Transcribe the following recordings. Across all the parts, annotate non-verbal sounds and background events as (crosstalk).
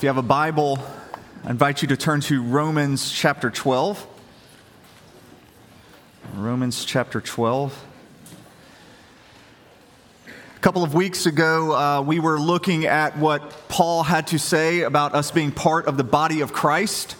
If you have a Bible, I invite you to turn to Romans chapter 12. Romans chapter 12. A couple of weeks ago, uh, we were looking at what Paul had to say about us being part of the body of Christ.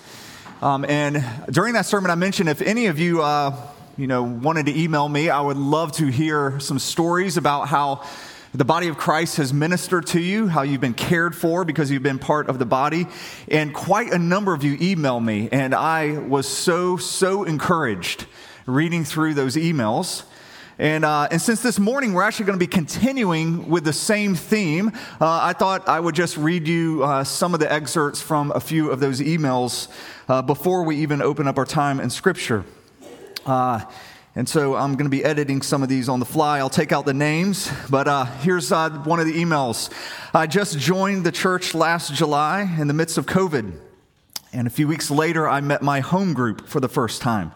Um, and during that sermon, I mentioned if any of you, uh, you know, wanted to email me, I would love to hear some stories about how the body of Christ has ministered to you, how you've been cared for because you've been part of the body. And quite a number of you emailed me, and I was so, so encouraged reading through those emails. And, uh, and since this morning we're actually going to be continuing with the same theme, uh, I thought I would just read you uh, some of the excerpts from a few of those emails uh, before we even open up our time in Scripture. And so I'm going to be editing some of these on the fly. I'll take out the names, but uh, here's uh, one of the emails. I just joined the church last July in the midst of COVID. And a few weeks later, I met my home group for the first time.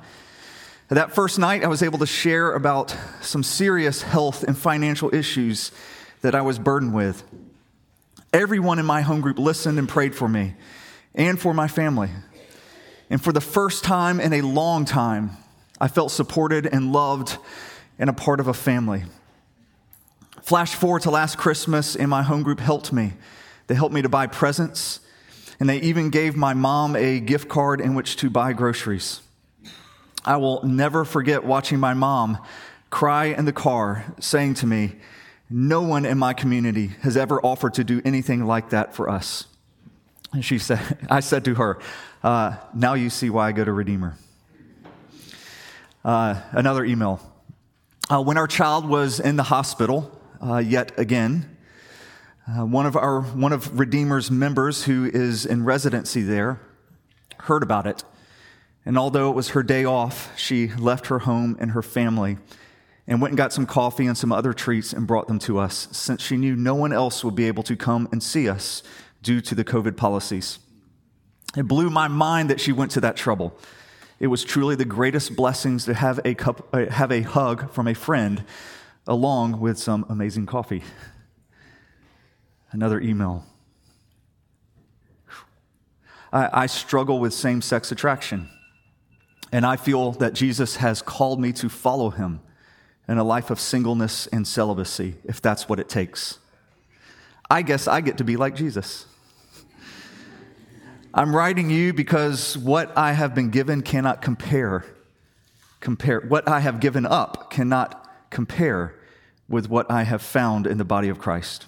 That first night, I was able to share about some serious health and financial issues that I was burdened with. Everyone in my home group listened and prayed for me and for my family. And for the first time in a long time, I felt supported and loved and a part of a family. Flash forward to last Christmas, and my home group helped me. They helped me to buy presents, and they even gave my mom a gift card in which to buy groceries. I will never forget watching my mom cry in the car, saying to me, No one in my community has ever offered to do anything like that for us. And she said, (laughs) I said to her, uh, Now you see why I go to Redeemer. Uh, another email. Uh, when our child was in the hospital, uh, yet again, uh, one of our one of Redeemer's members who is in residency there heard about it, and although it was her day off, she left her home and her family and went and got some coffee and some other treats and brought them to us, since she knew no one else would be able to come and see us due to the COVID policies. It blew my mind that she went to that trouble. It was truly the greatest blessings to have a, cup, uh, have a hug from a friend along with some amazing coffee. Another email. I, I struggle with same sex attraction, and I feel that Jesus has called me to follow him in a life of singleness and celibacy, if that's what it takes. I guess I get to be like Jesus. I'm writing you because what I have been given cannot compare. Compare what I have given up cannot compare with what I have found in the body of Christ.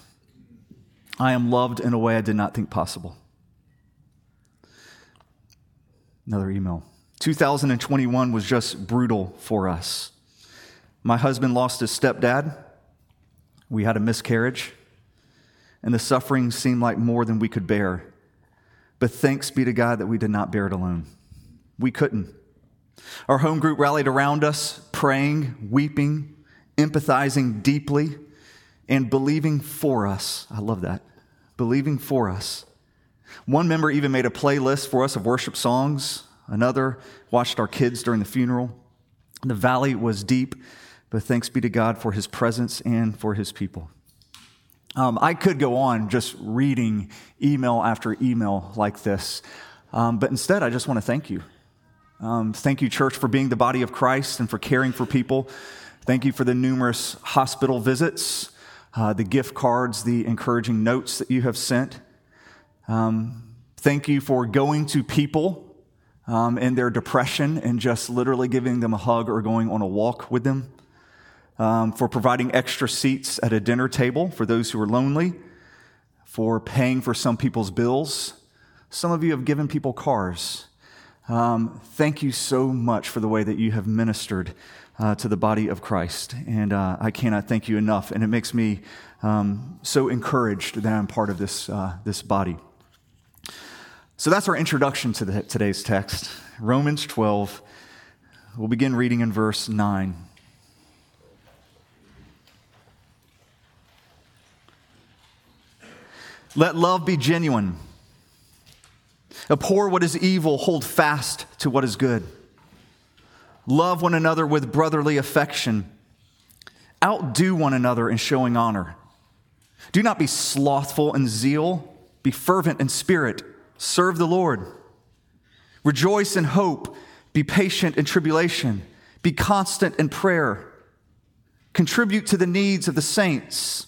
I am loved in a way I did not think possible. Another email. 2021 was just brutal for us. My husband lost his stepdad. We had a miscarriage, and the suffering seemed like more than we could bear. But thanks be to God that we did not bear it alone. We couldn't. Our home group rallied around us, praying, weeping, empathizing deeply, and believing for us. I love that. Believing for us. One member even made a playlist for us of worship songs. Another watched our kids during the funeral. The valley was deep, but thanks be to God for his presence and for his people. Um, I could go on just reading email after email like this, um, but instead, I just want to thank you. Um, thank you, church, for being the body of Christ and for caring for people. Thank you for the numerous hospital visits, uh, the gift cards, the encouraging notes that you have sent. Um, thank you for going to people um, in their depression and just literally giving them a hug or going on a walk with them um, for providing extra seats at a dinner table for those who are lonely, for paying for some people's bills. Some of you have given people cars. Um, thank you so much for the way that you have ministered uh, to the body of Christ. And uh, I cannot thank you enough. And it makes me um, so encouraged that I'm part of this, uh, this body. So that's our introduction to the, today's text Romans 12. We'll begin reading in verse 9. Let love be genuine. Abhor what is evil, hold fast to what is good. Love one another with brotherly affection. Outdo one another in showing honor. Do not be slothful in zeal, Be fervent in spirit. Serve the Lord. Rejoice in hope. Be patient in tribulation. Be constant in prayer. Contribute to the needs of the saints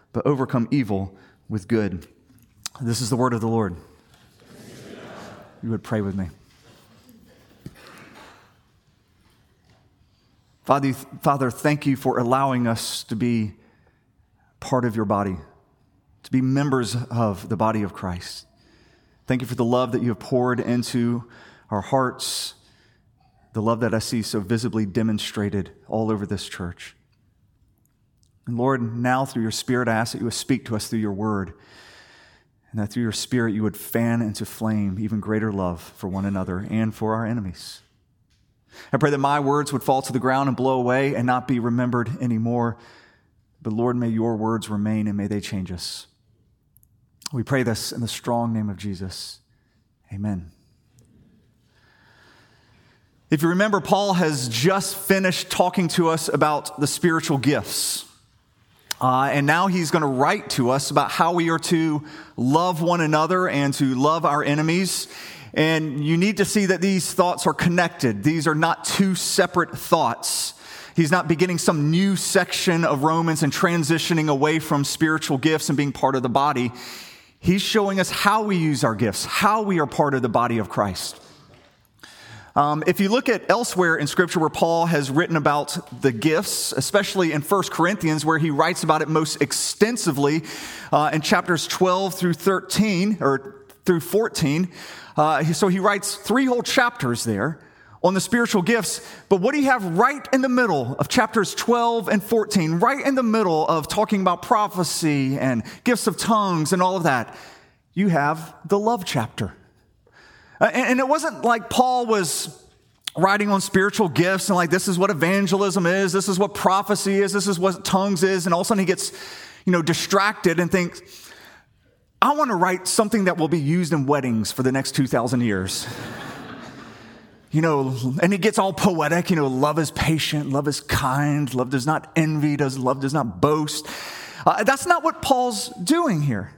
but overcome evil with good. This is the word of the Lord. You would pray with me. Father, Father, thank you for allowing us to be part of your body, to be members of the body of Christ. Thank you for the love that you have poured into our hearts, the love that I see so visibly demonstrated all over this church. And Lord, now through your Spirit, I ask that you would speak to us through your word, and that through your Spirit you would fan into flame even greater love for one another and for our enemies. I pray that my words would fall to the ground and blow away and not be remembered anymore. But Lord, may your words remain and may they change us. We pray this in the strong name of Jesus. Amen. If you remember, Paul has just finished talking to us about the spiritual gifts. Uh, and now he's going to write to us about how we are to love one another and to love our enemies. And you need to see that these thoughts are connected. These are not two separate thoughts. He's not beginning some new section of Romans and transitioning away from spiritual gifts and being part of the body. He's showing us how we use our gifts, how we are part of the body of Christ. Um, if you look at elsewhere in Scripture where Paul has written about the gifts, especially in 1 Corinthians, where he writes about it most extensively uh, in chapters 12 through 13 or through 14, uh, so he writes three whole chapters there on the spiritual gifts. But what do you have right in the middle of chapters 12 and 14, right in the middle of talking about prophecy and gifts of tongues and all of that? You have the love chapter. Uh, and, it wasn't like Paul was writing on spiritual gifts and like this is what evangelism is, this is what prophecy is, this is what tongues is, and all of a sudden he gets, you know, distracted and thinks, I want to write something that will be used in weddings for the next 2,000 years. (laughs) you know, and he gets all poetic, you know, love is patient, love is kind, love does not envy, does love does not boast. Uh, that's not what Paul's doing here.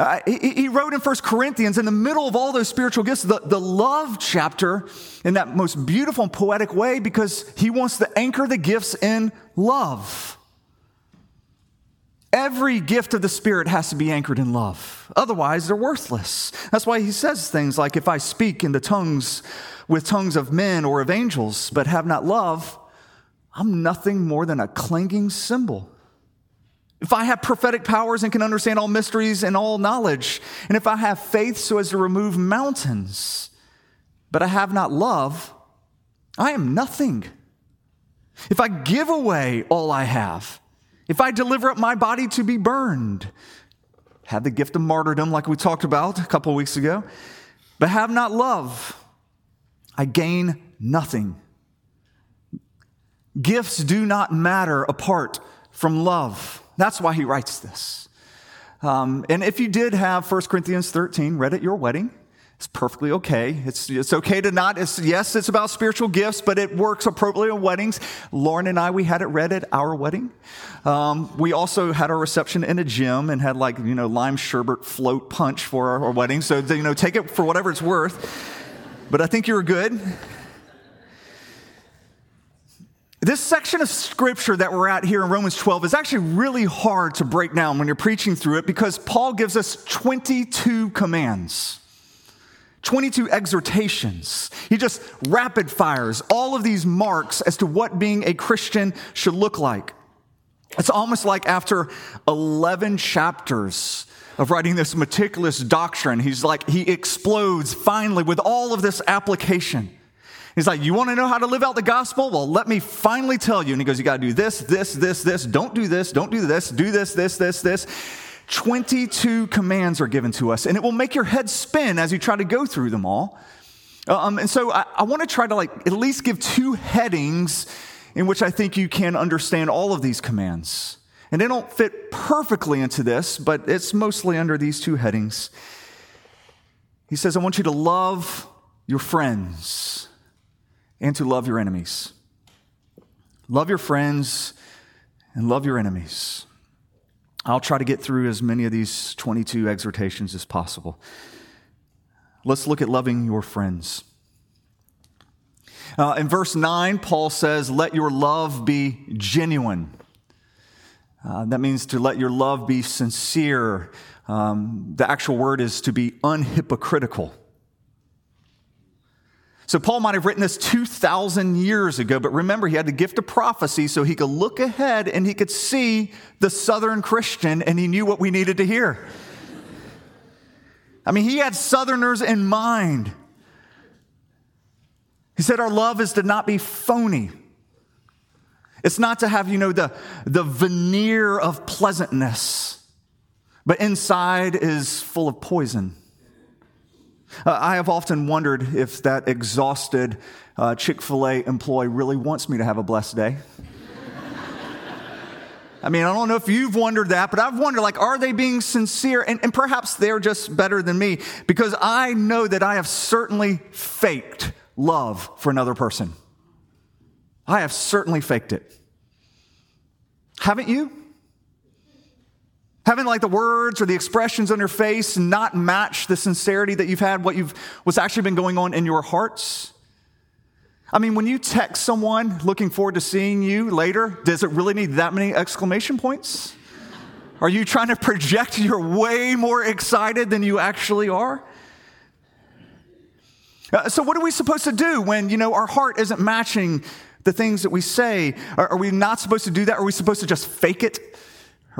Uh, he, he, wrote in First Corinthians, in the middle of all those spiritual gifts, the, the love chapter in that most beautiful and poetic way because he wants to anchor the gifts in love. Every gift of the Spirit has to be anchored in love. Otherwise, they're worthless. That's why he says things like, If I speak in the tongues with tongues of men or of angels, but have not love, I'm nothing more than a clanging cymbal. If I have prophetic powers and can understand all mysteries and all knowledge, and if I have faith so as to remove mountains, but I have not love, I am nothing. If I give away all I have, if I deliver up my body to be burned, have the gift of martyrdom, like we talked about a couple weeks ago, but have not love, I gain nothing. Gifts do not matter apart from love. That's why he writes this. Um, and if you did have 1 Corinthians 13 read at your wedding, it's perfectly okay. It's, it's okay to not, it's, yes, it's about spiritual gifts, but it works appropriately at weddings. Lauren and I, we had it read at our wedding. Um, we also had our reception in a gym and had like, you know, lime sherbet float punch for our, our wedding. So, you know, take it for whatever it's worth. But I think you were good. This section of scripture that we're at here in Romans 12 is actually really hard to break down when you're preaching through it because Paul gives us 22 commands, 22 exhortations. He just rapid fires all of these marks as to what being a Christian should look like. It's almost like after 11 chapters of writing this meticulous doctrine, he's like, he explodes finally with all of this application. He's like, You want to know how to live out the gospel? Well, let me finally tell you. And he goes, You got to do this, this, this, this. Don't do this, don't do this, do this, this, this, this. 22 commands are given to us, and it will make your head spin as you try to go through them all. Um, and so I, I want to try to like at least give two headings in which I think you can understand all of these commands. And they don't fit perfectly into this, but it's mostly under these two headings. He says, I want you to love your friends and to love your enemies. Love your friends and love your enemies. I'll try to get through as many of these 22 exhortations as possible. Let's look at loving your friends. Uh, in verse 9, Paul says, Let your love be genuine. Uh, that means to let your love be sincere. Um, the actual word is to be unhypocritical. So Paul might have written this 2,000 years ago, but remember, he had the gift of prophecy so he could look ahead and he could see the Southern Christian and he knew what we needed to hear. I mean, he had Southerners in mind. He said, Our love is to not be phony. It's not to have, you know, the, the veneer of pleasantness, but inside is full of poison. Uh, I have often wondered if that exhausted uh, Chick fil A employee really wants me to have a blessed day. I mean, I don't know if you've wondered that, but I've wondered, like, are they being sincere? And, and perhaps they're just better than me because I know that I have certainly faked love for another person. I have certainly faked it. Haven't you? Having like the words or the expressions on your face not match the sincerity that you've had, what you've, what's actually been going on in your hearts. I mean, when you text someone looking forward to seeing you later, does it really need that many exclamation points? Are you trying to project you're way more excited than you actually are? Uh, so, what are we supposed to do when you know our heart isn't matching the things that we say? Are, are we not supposed to do that? Are we supposed to just fake it?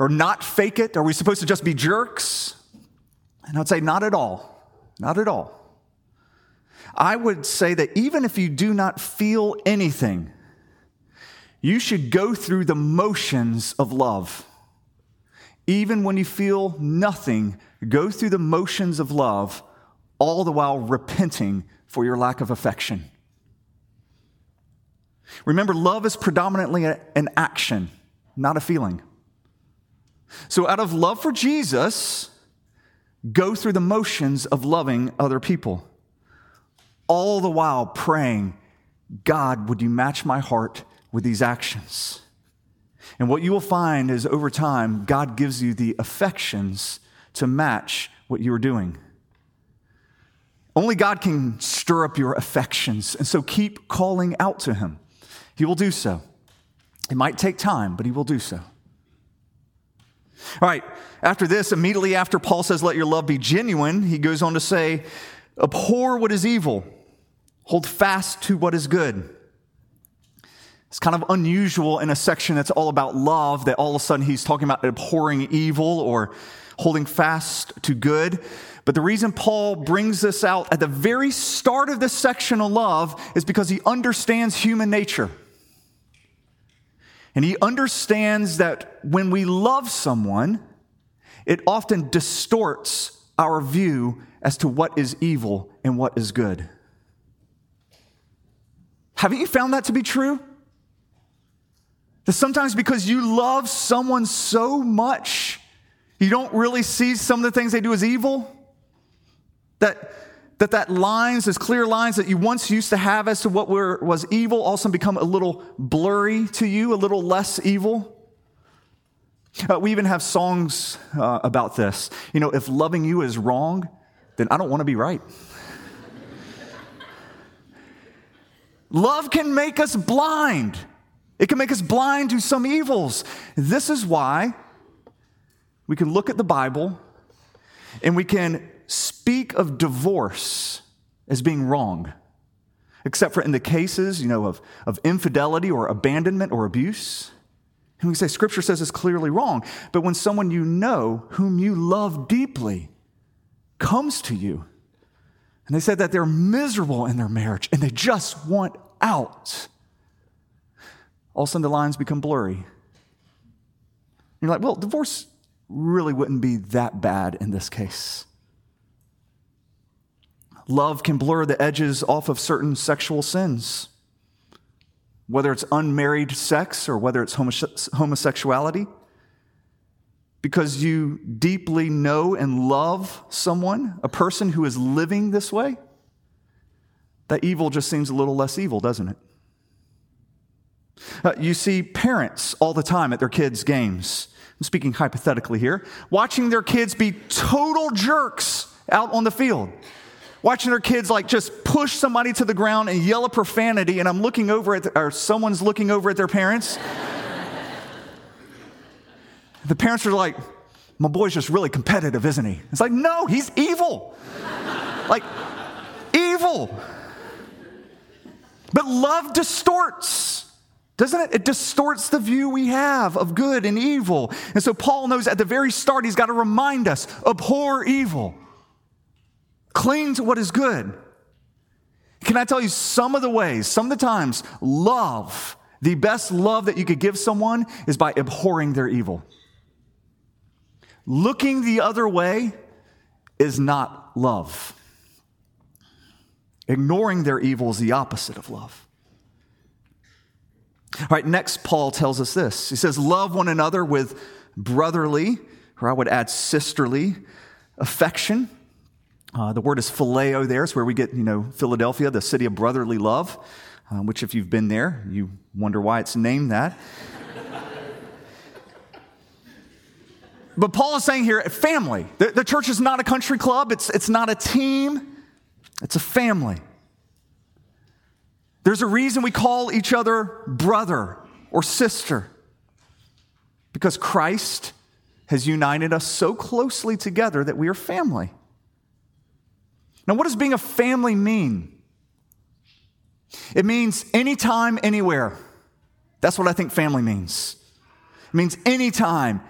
Or not fake it? Are we supposed to just be jerks? And I'd say, not at all. Not at all. I would say that even if you do not feel anything, you should go through the motions of love. Even when you feel nothing, go through the motions of love, all the while repenting for your lack of affection. Remember, love is predominantly an action, not a feeling. So, out of love for Jesus, go through the motions of loving other people, all the while praying, God, would you match my heart with these actions? And what you will find is over time, God gives you the affections to match what you are doing. Only God can stir up your affections, and so keep calling out to Him. He will do so. It might take time, but He will do so. All right, after this, immediately after Paul says, Let your love be genuine, he goes on to say, Abhor what is evil, hold fast to what is good. It's kind of unusual in a section that's all about love that all of a sudden he's talking about abhorring evil or holding fast to good. But the reason Paul brings this out at the very start of this section of love is because he understands human nature. And he understands that when we love someone, it often distorts our view as to what is evil and what is good. Haven't you found that to be true? That sometimes because you love someone so much, you don't really see some of the things they do as evil? That that that lines, those clear lines that you once used to have as to what were, was evil, also become a little blurry to you, a little less evil. Uh, we even have songs uh, about this. You know, if loving you is wrong, then I don't want to be right. (laughs) Love can make us blind. It can make us blind to some evils. This is why we can look at the Bible and we can speak of divorce as being wrong, except for in the cases, you know, of, of infidelity or abandonment or abuse. And we say scripture says it's clearly wrong. But when someone you know, whom you love deeply, comes to you, and they said that they're miserable in their marriage and they just want out, all of a sudden the lines become blurry. You're like, well, divorce really wouldn't be that bad in this case. Love can blur the edges off of certain sexual sins, whether it's unmarried sex or whether it's homosexuality. Because you deeply know and love someone, a person who is living this way, that evil just seems a little less evil, doesn't it? Uh, you see parents all the time at their kids' games. I'm speaking hypothetically here, watching their kids be total jerks out on the field watching their kids like just push somebody to the ground and yell a profanity, and I'm looking over at, the, or someone's looking over at their parents. (laughs) the parents are like, my boy's just really competitive, isn't he? It's like, no, he's evil. (laughs) like, evil. But love distorts. Doesn't it? It distorts the view we have of good and evil. And so Paul knows at the very start, he's got to remind us abhor evil. Cling to what is good. Can I tell you some of the ways, some of the times, love, the best love that you could give someone is by abhorring their evil. Looking the other way is not love. Ignoring their evil is the opposite of love. All right, next, Paul tells us this. He says, Love one another with brotherly, or I would add sisterly, affection uh, the word is phileo there. It's where we get, you know, Philadelphia, the city of brotherly love, uh, which if you've been there, you wonder why it's named that. (laughs) but Paul is saying here, family. The, the church is not a country club. It's, it's not a team. It's a family. There's a reason we call each other brother or sister. Because Christ has united us so closely together that we are family. Now, what does being a family mean? It means anytime, anywhere. That's what I think family means. It means anytime,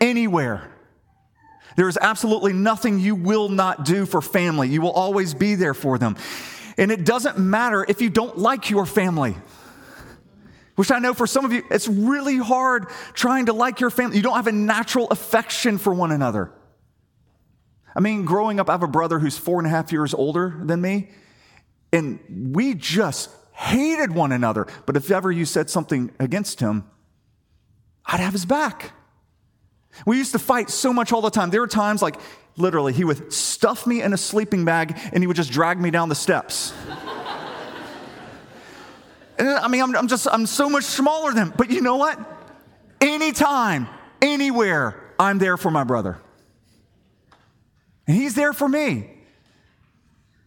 anywhere. There is absolutely nothing you will not do for family. You will always be there for them. And it doesn't matter if you don't like your family. Which I know for some of you, it's really hard trying to like your family. You don't have a natural affection for one another. I mean, growing up, I have a brother who's four and a half years older than me, and we just hated one another. But if ever you said something against him, I'd have his back. We used to fight so much all the time. There were times like literally he would stuff me in a sleeping bag and he would just drag me down the steps. (laughs) and I mean, I'm, I'm just, I'm so much smaller than him. But you know what? Anytime, anywhere, I'm there for my brother. And He's there for me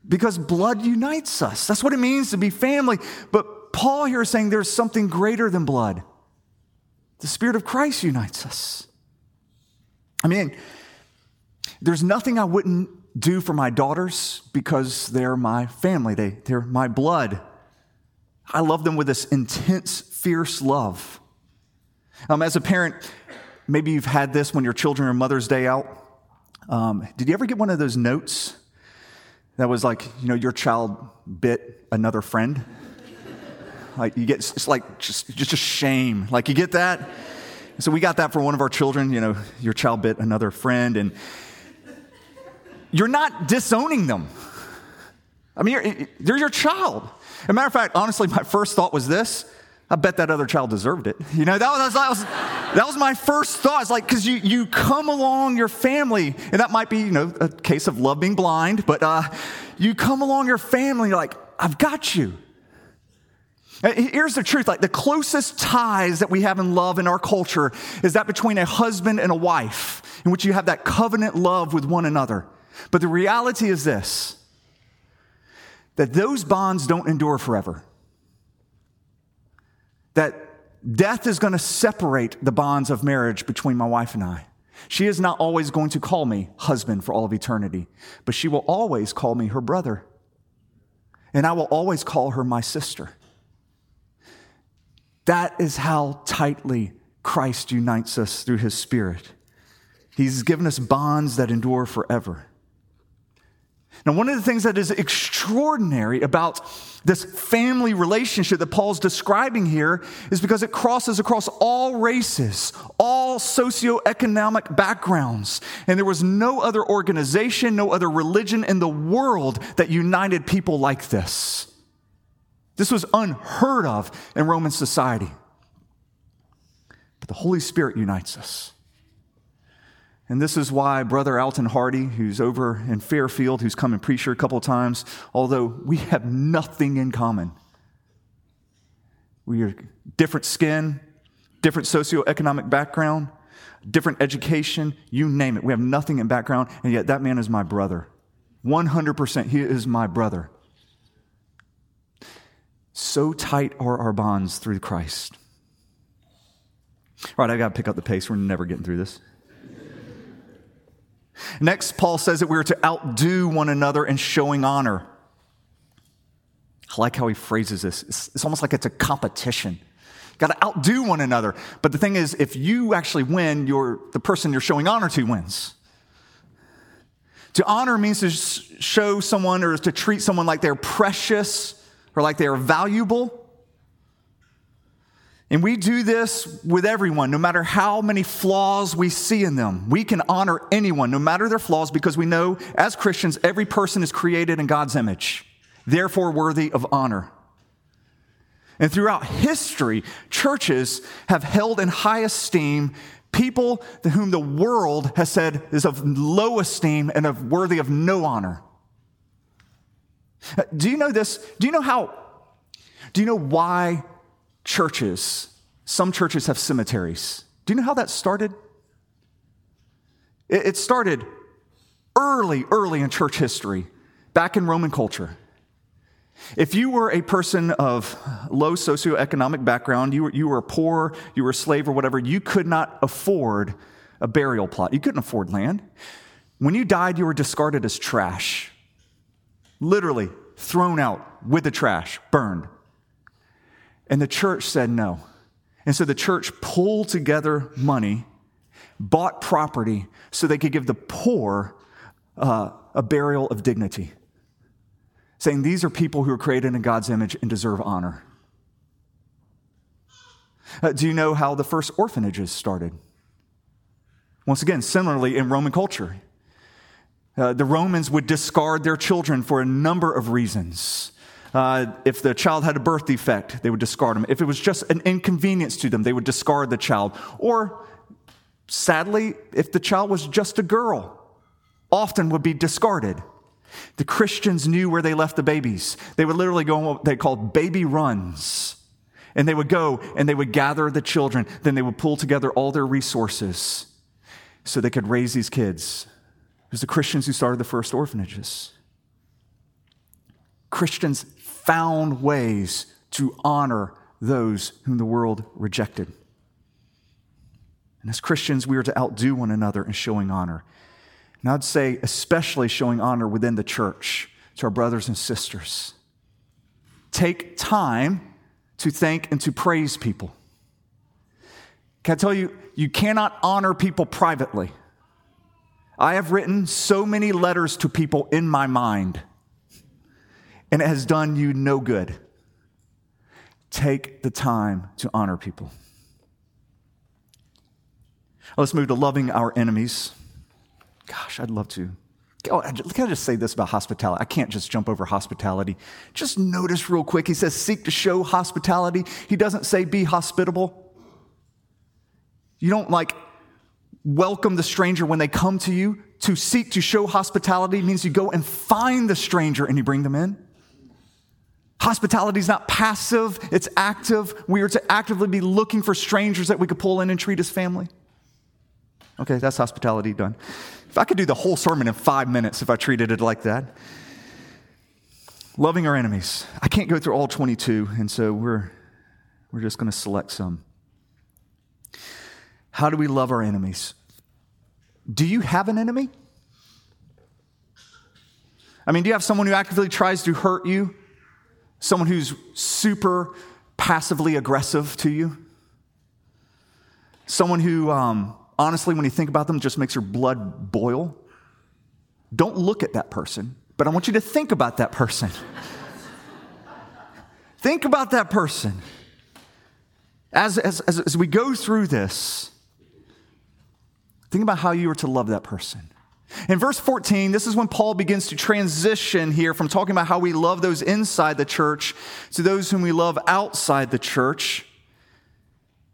because blood unites us. That's what it means to be family. But Paul here is saying there's something greater than blood. The Spirit of Christ unites us. I mean, there's nothing I wouldn't do for my daughters because they're my family, they, they're my blood. I love them with this intense, fierce love. Um, as a parent, maybe you've had this when your children are Mother's Day out um, did you ever get one of those notes that was like, you know, your child bit another friend? like you get, it's like just, just a shame. Like you get that? So we got that for one of our children, you know, your child bit another friend, and you're not disowning them. I mean, they're your child. As a matter of fact, honestly, my first thought was this I bet that other child deserved it. You know, that was, that was, that was my first thought. It's like, because you, you come along your family, and that might be, you know, a case of love being blind, but uh, you come along your family, you're like, I've got you. Here's the truth like the closest ties that we have in love in our culture is that between a husband and a wife, in which you have that covenant love with one another. But the reality is this that those bonds don't endure forever that death is going to separate the bonds of marriage between my wife and I. She is not always going to call me husband for all of eternity, but she will always call me her brother. And I will always call her my sister. That is how tightly Christ unites us through his Spirit. He's given us bonds that endure forever. Now, one of the things that is extraordinary about this family relationship that Paul's describing here is because it crosses across all races, all socioeconomic backgrounds. And there was no other organization, no other religion in the world that united people like this. This was unheard of in Roman society. But the Holy Spirit unites us. And this is why Brother Alton Hardy, who's over in Fairfield, who's come and preached here a couple of times, although we have nothing in common. We are different skin, different socioeconomic background, different education, you name it. We have nothing in background, and yet that man is my brother. 100% he is my brother. So tight are our bonds through Christ. All right, I got to pick up the pace. We're never getting through this. Next, Paul says that we are to outdo one another in showing honor. I like how he phrases this. It's, it's almost like it's a competition. Got to outdo one another. But the thing is, if you actually win, you're, the person you're showing honor to wins. To honor means to show someone or to treat someone like they're precious or like they are valuable. And we do this with everyone, no matter how many flaws we see in them. We can honor anyone, no matter their flaws, because we know as Christians, every person is created in God's image, therefore worthy of honor. And throughout history, churches have held in high esteem people to whom the world has said is of low esteem and of worthy of no honor. Uh, do you know this? Do you know how? Do you know why churches, some churches have cemeteries. Do you know how that started? It started early, early in church history, back in Roman culture. If you were a person of low socioeconomic background, you were, you were poor, you were a slave or whatever, you could not afford a burial plot. You couldn't afford land. When you died, you were discarded as trash. Literally thrown out with the trash, burned. And the church said no. And so the church pulled together money, bought property so they could give the poor uh, a burial of dignity, saying these are people who are created in God's image and deserve honor. Uh, do you know how the first orphanages started? Once again, similarly in Roman culture. Uh, the Romans would discard their children for a number of reasons. Uh, if the child had a birth defect, they would discard them. If it was just an inconvenience to them, they would discard the child. Or, sadly, if the child was just a girl, often would be discarded. The Christians knew where they left the babies. They would literally go on what they called baby runs. And they would go and they would gather the children. Then they would pull together all their resources so they could raise these kids. It was the Christians who started the first orphanages. Christians found ways to honor those whom the world rejected. And as Christians, we are to outdo one another in showing honor. And I'd say, especially showing honor within the church to our brothers and sisters. Take time to thank and to praise people. Can I tell you, you cannot honor people privately. I have written so many letters to people in my mind and it has done you no good. Take the time to honor people. Let's move to loving our enemies. Gosh, I'd love to. Oh, can I just say this about hospitality? I can't just jump over hospitality. Just notice real quick, he says, seek to show hospitality. He doesn't say be hospitable. You don't like welcome the stranger when they come to you. To seek to show hospitality means you go and find the stranger and you bring them in. Hospitality is not passive, it's active. We are to actively be looking for strangers that we could pull in and treat as family. Okay, that's hospitality done. If I could do the whole sermon in five minutes if I treated it like that. Loving our enemies. I can't go through all 22, and so we're, we're just going to select some. How do we love our enemies? Do you have an enemy? I mean, do you have someone who actively tries to hurt you? Someone who's super passively aggressive to you? Someone who, um, honestly, when you think about them, just makes your blood boil? Don't look at that person, but I want you to think about that person. (laughs) think about that person. As, as, as, as we go through this, think about how you are to love that person. In verse 14, this is when Paul begins to transition here from talking about how we love those inside the church to those whom we love outside the church.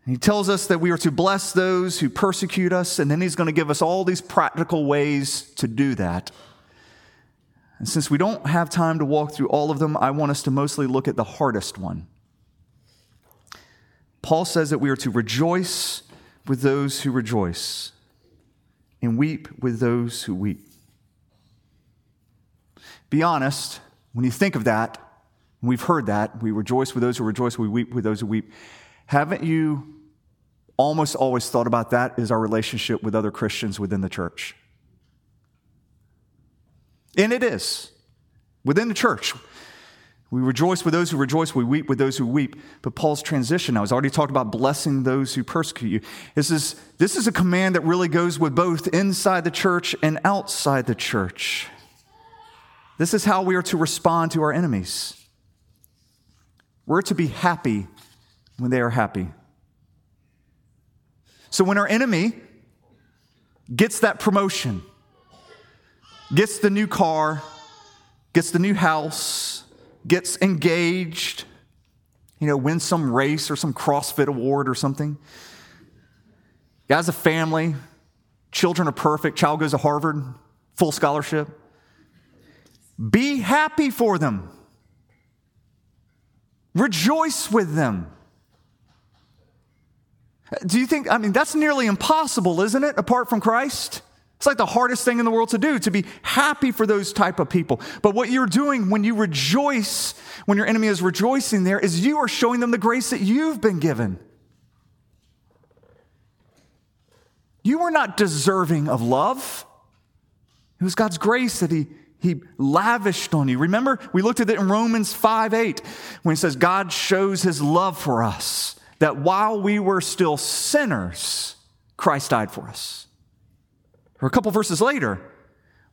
He tells us that we are to bless those who persecute us, and then he's going to give us all these practical ways to do that. And since we don't have time to walk through all of them, I want us to mostly look at the hardest one. Paul says that we are to rejoice with those who rejoice and weep with those who weep. Be honest, when you think of that, we've heard that, we rejoice with those who rejoice, we weep with those who weep. Haven't you almost always thought about that as our relationship with other Christians within the church. And it is. Within the church, we rejoice with those who rejoice, we weep with those who weep. But Paul's transition now, he's already talked about blessing those who persecute you. This is, this is a command that really goes with both inside the church and outside the church. This is how we are to respond to our enemies. We're to be happy when they are happy. So when our enemy gets that promotion, gets the new car, gets the new house, gets engaged, you know, wins some race or some CrossFit award or something, Guy's a family, children are perfect, child goes to Harvard, full scholarship. Be happy for them. Rejoice with them. Do you think, I mean, that's nearly impossible, isn't it, apart from Christ? It's like the hardest thing in the world to do, to be happy for those type of people. But what you're doing when you rejoice, when your enemy is rejoicing there, is you are showing them the grace that you've been given. You are not deserving of love. It was God's grace that He, he lavished on you. Remember, we looked at it in Romans 5 8, when He says, God shows His love for us that while we were still sinners, Christ died for us. Or a couple verses later,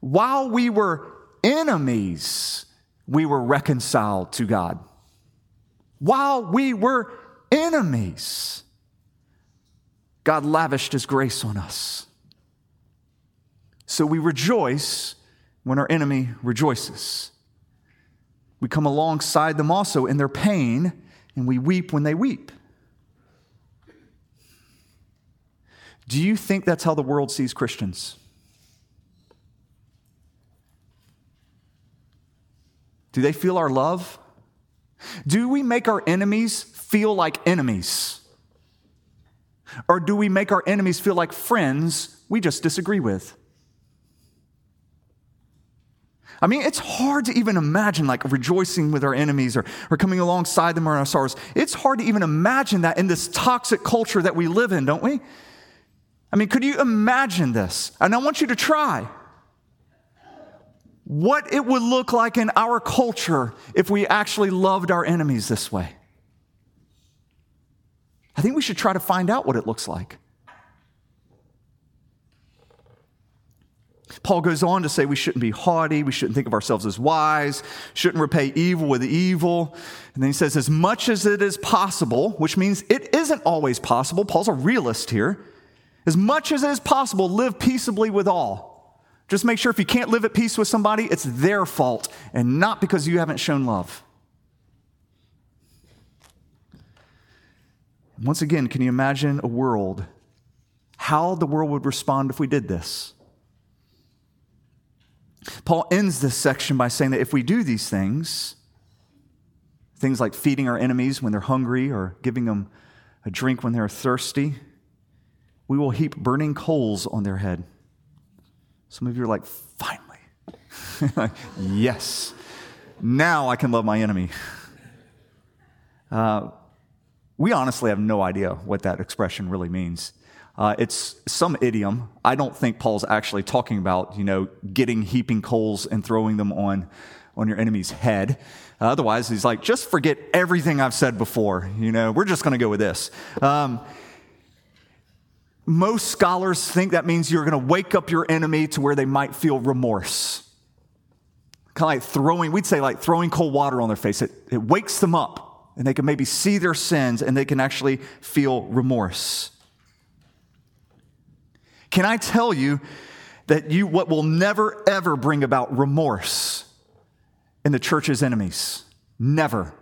while we were enemies, we were reconciled to God. While we were enemies, God lavished his grace on us. So we rejoice when our enemy rejoices. We come alongside them also in their pain, and we weep when they weep. Do you think that's how the world sees Christians? Do they feel our love? Do we make our enemies feel like enemies? Or do we make our enemies feel like friends we just disagree with? I mean, it's hard to even imagine like rejoicing with our enemies or, or coming alongside them in our sorrows. It's hard to even imagine that in this toxic culture that we live in, don't we? I mean, could you imagine this? And I want you to try. What it would look like in our culture if we actually loved our enemies this way. I think we should try to find out what it looks like. Paul goes on to say we shouldn't be haughty, we shouldn't think of ourselves as wise, shouldn't repay evil with evil. And then he says, as much as it is possible, which means it isn't always possible. Paul's a realist here. As much as it is possible, live peaceably with all. Just make sure if you can't live at peace with somebody, it's their fault and not because you haven't shown love. Once again, can you imagine a world, how the world would respond if we did this? Paul ends this section by saying that if we do these things, things like feeding our enemies when they're hungry or giving them a drink when they're thirsty, we will heap burning coals on their head. Some of you are like, finally. (laughs) yes. Now I can love my enemy. Uh, we honestly have no idea what that expression really means. Uh, it's some idiom. I don't think Paul's actually talking about, you know, getting heaping coals and throwing them on, on your enemy's head. Uh, otherwise, he's like, just forget everything I've said before. You know, we're just going to go with this. Um, most scholars think that means you're going to wake up your enemy to where they might feel remorse. Kind of like throwing, we'd say like throwing cold water on their face. It, it wakes them up and they can maybe see their sins and they can actually feel remorse. Can I tell you that you, what will never ever bring about remorse in the church's enemies? Never.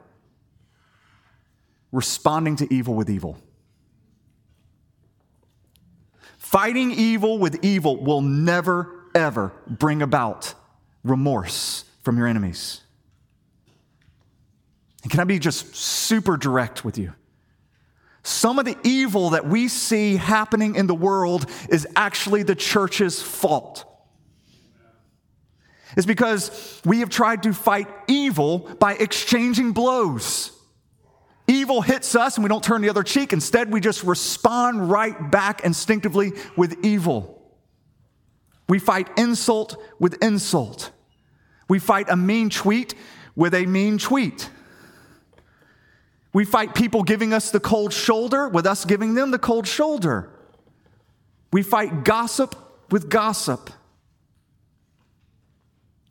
Responding to evil with evil. Fighting evil with evil will never, ever bring about remorse from your enemies. And can I be just super direct with you? Some of the evil that we see happening in the world is actually the church's fault. It's because we have tried to fight evil by exchanging blows. Evil hits us and we don't turn the other cheek. Instead, we just respond right back instinctively with evil. We fight insult with insult. We fight a mean tweet with a mean tweet. We fight people giving us the cold shoulder with us giving them the cold shoulder. We fight gossip with gossip.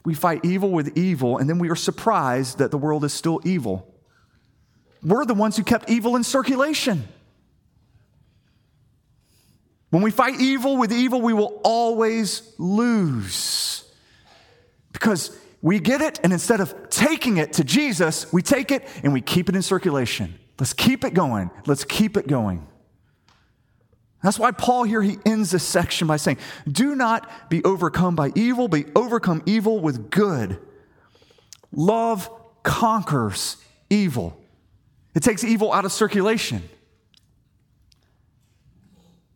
We fight evil with evil, and then we are surprised that the world is still evil. We're the ones who kept evil in circulation. When we fight evil with evil, we will always lose. Because we get it, and instead of taking it to Jesus, we take it and we keep it in circulation. Let's keep it going. Let's keep it going. That's why Paul here he ends this section by saying, "Do not be overcome by evil, be overcome evil with good. Love conquers evil." It takes evil out of circulation.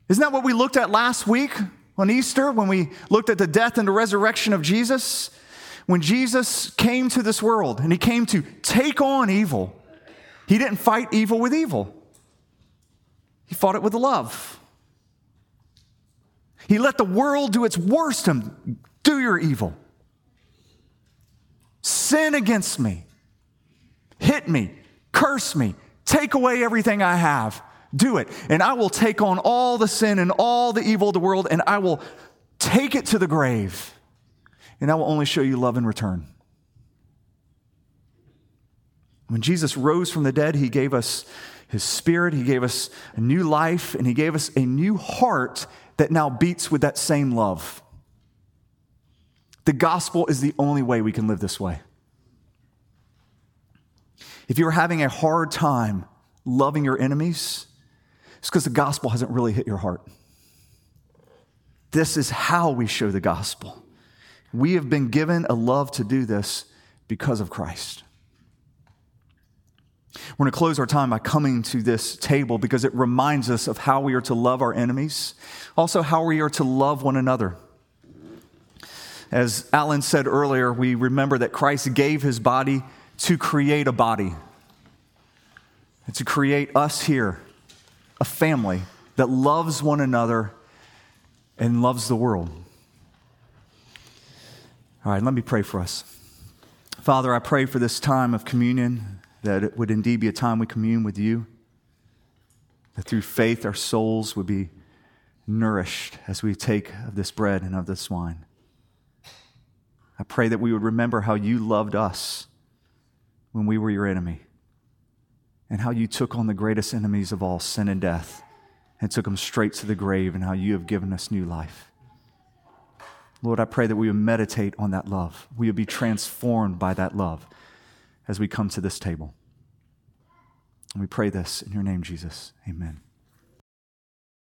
Isn't that what we looked at last week on Easter when we looked at the death and the resurrection of Jesus? When Jesus came to this world and he came to take on evil, he didn't fight evil with evil, he fought it with love. He let the world do its worst and do your evil. Sin against me, hit me, curse me, take away everything I have. Do it. And I will take on all the sin and all the evil of the world, and I will take it to the grave. And I will only show you love in return. When Jesus rose from the dead, he gave us his spirit, he gave us a new life, and he gave us a new heart that now beats with that same love. The gospel is the only way we can live this way. If you're having a hard time loving your enemies, it's because the gospel hasn't really hit your heart. This is how we show the gospel. We have been given a love to do this because of Christ. We're going to close our time by coming to this table because it reminds us of how we are to love our enemies, also, how we are to love one another. As Alan said earlier, we remember that Christ gave his body to create a body, and to create us here, a family that loves one another and loves the world. All right, let me pray for us. Father, I pray for this time of communion that it would indeed be a time we commune with you, that through faith our souls would be nourished as we take of this bread and of this wine. I pray that we would remember how you loved us when we were your enemy, and how you took on the greatest enemies of all, sin and death, and took them straight to the grave, and how you have given us new life. Lord, I pray that we would meditate on that love. We would be transformed by that love as we come to this table. And we pray this in your name, Jesus. Amen.